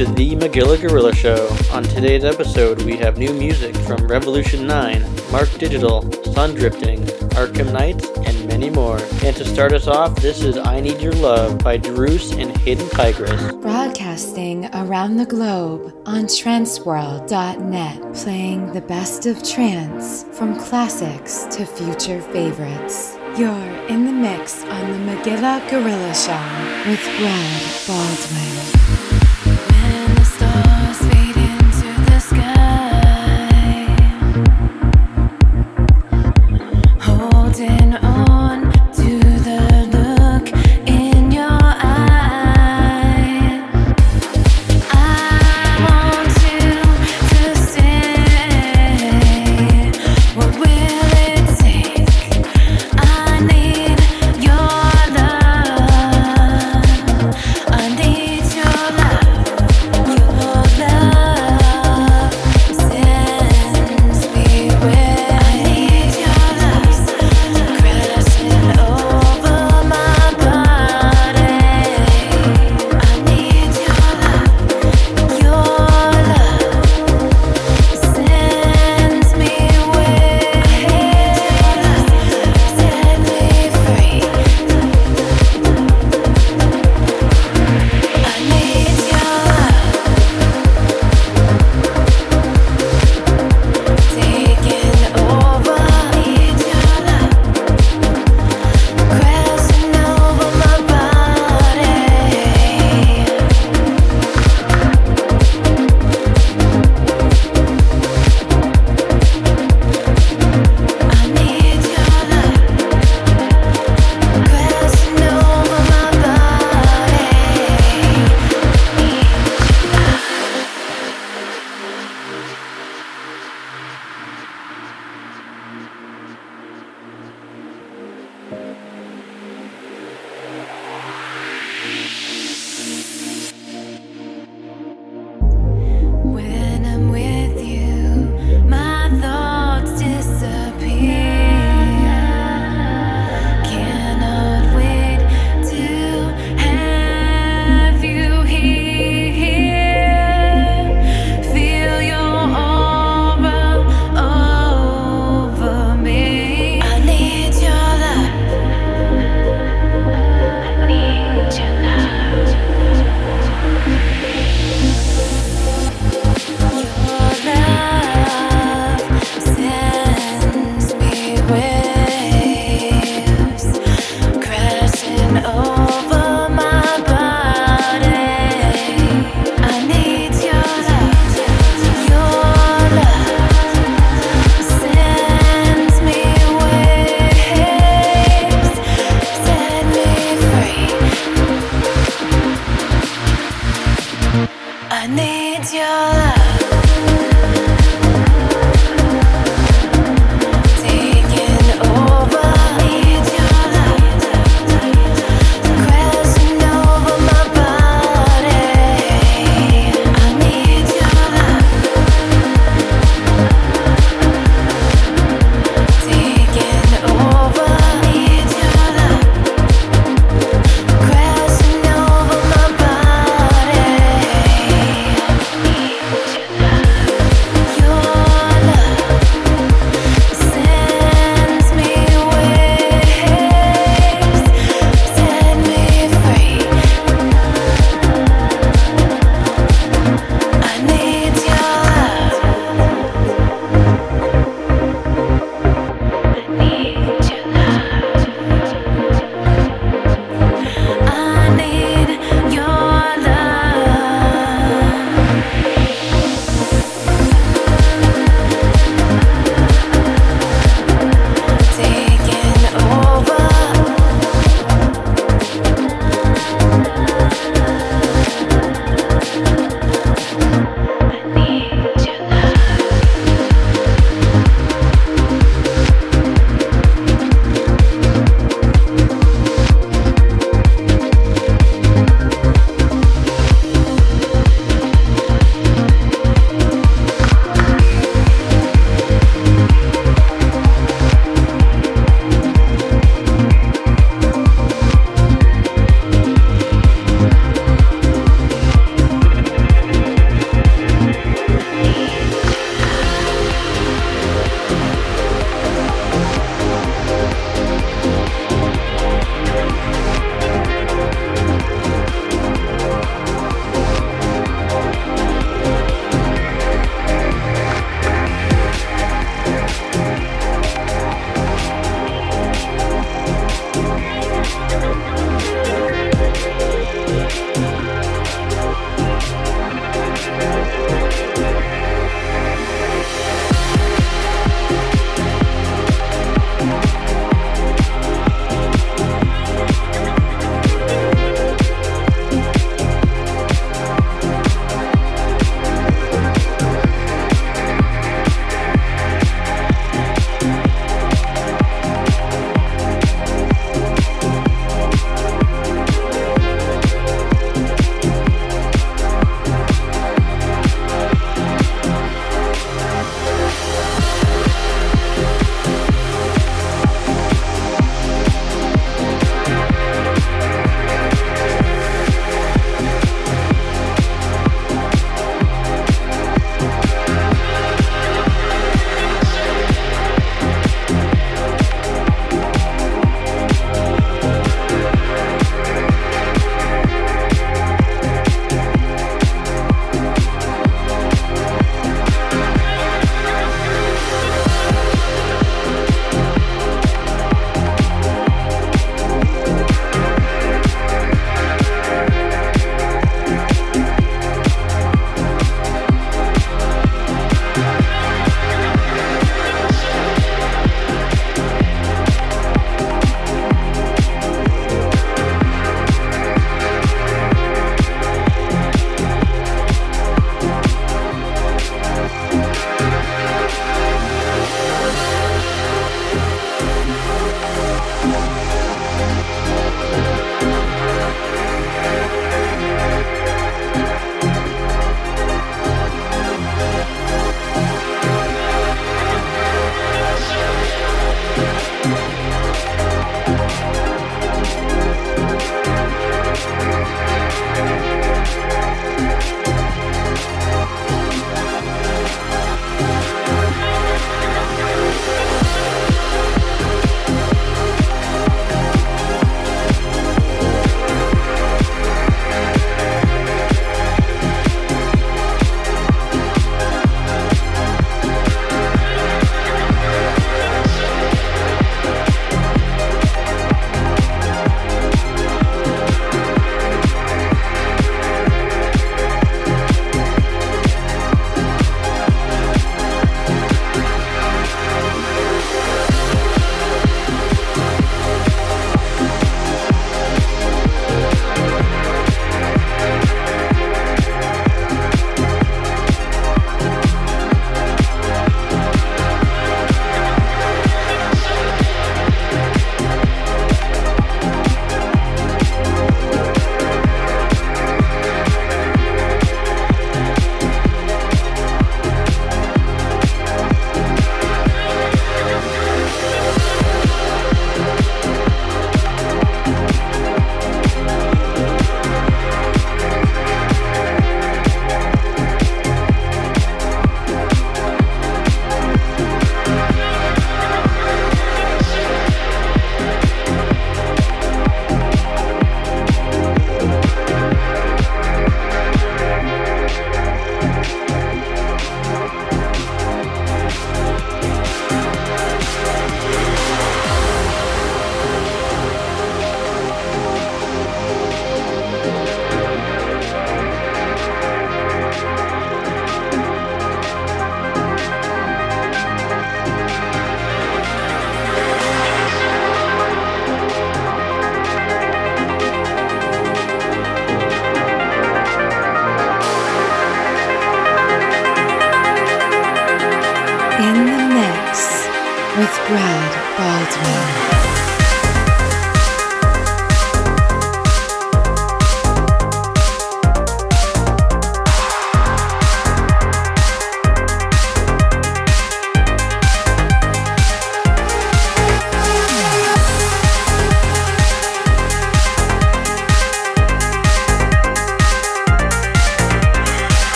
to the Magilla Gorilla Show. On today's episode, we have new music from Revolution 9, Mark Digital, Sun Drifting, Arkham Knights, and many more. And to start us off, this is I Need Your Love by Druce and Hidden Tigress. Broadcasting around the globe on tranceworld.net, playing the best of trance from classics to future favorites. You're in the mix on the Magilla Gorilla Show with Brad Baldwin.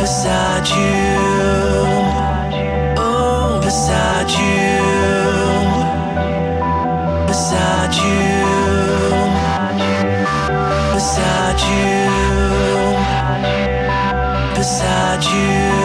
beside you. Oh, beside you. Beside you. Beside you. Beside you.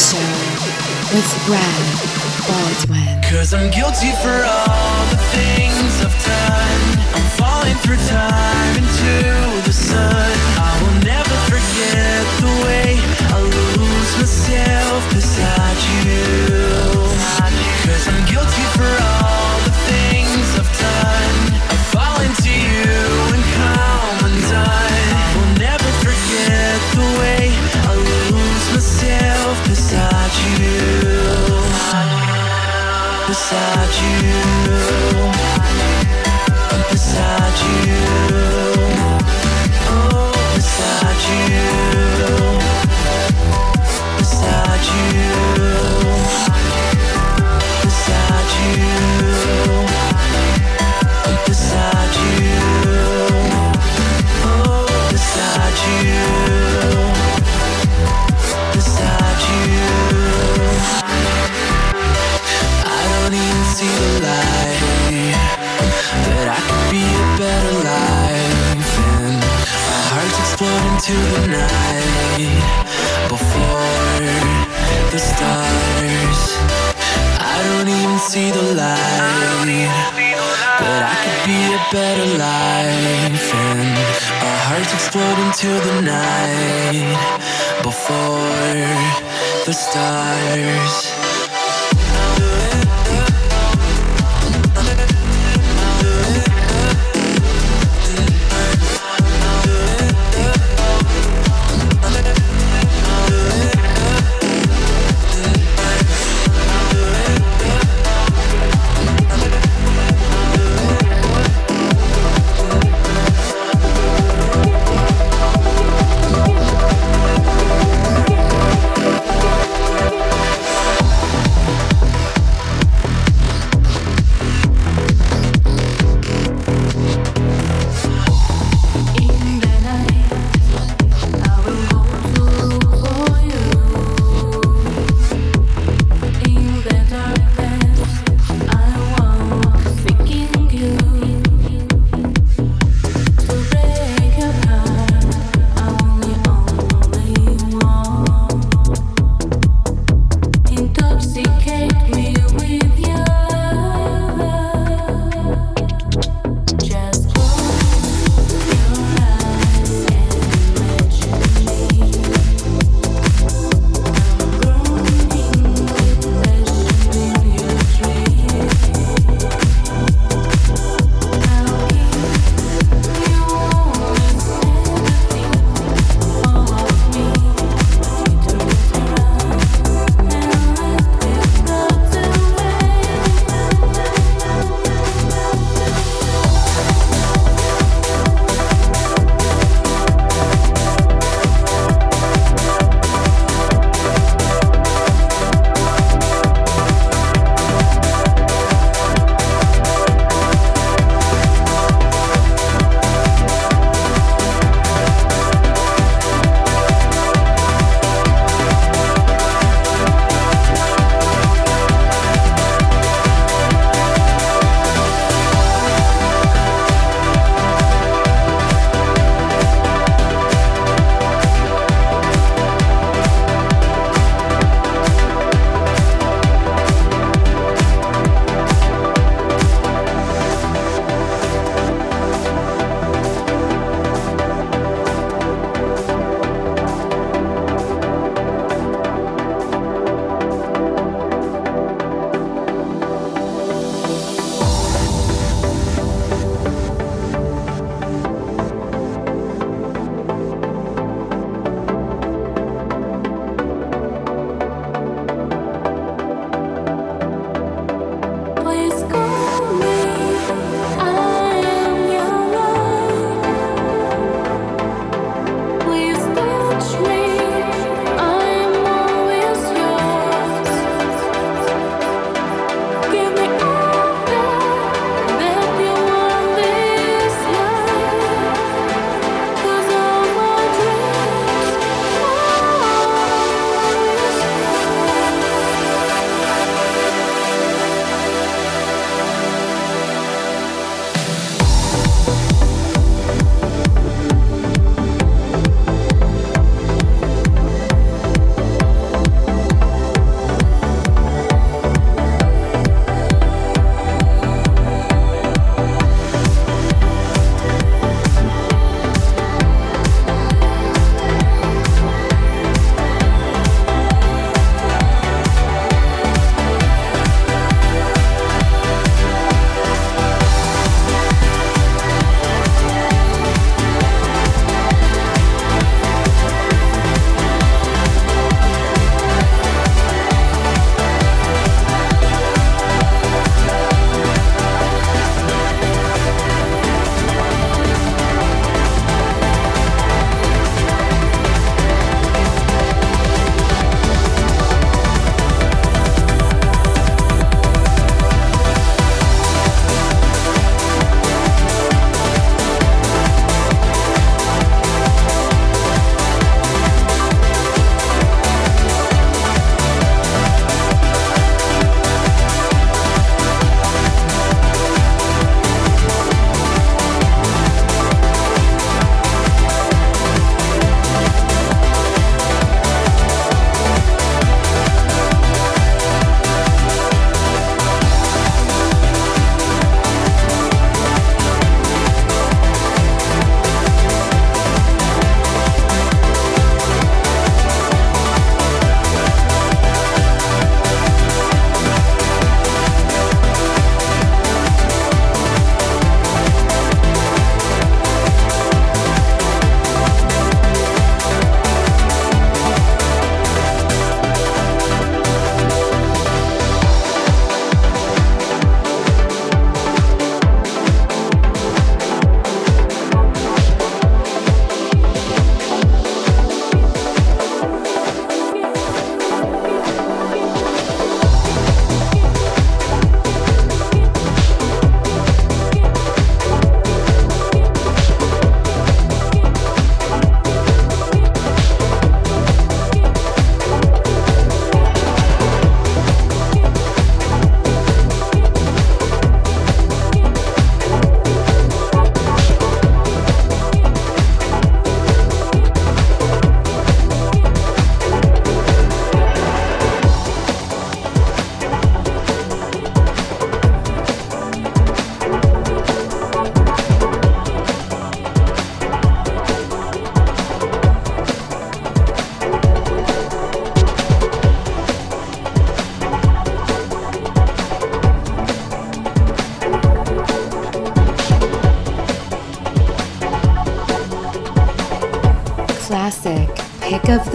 Connection with Brad Baldwin. Cause I'm guilty for all the things I've done. I'm falling through time.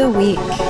Week.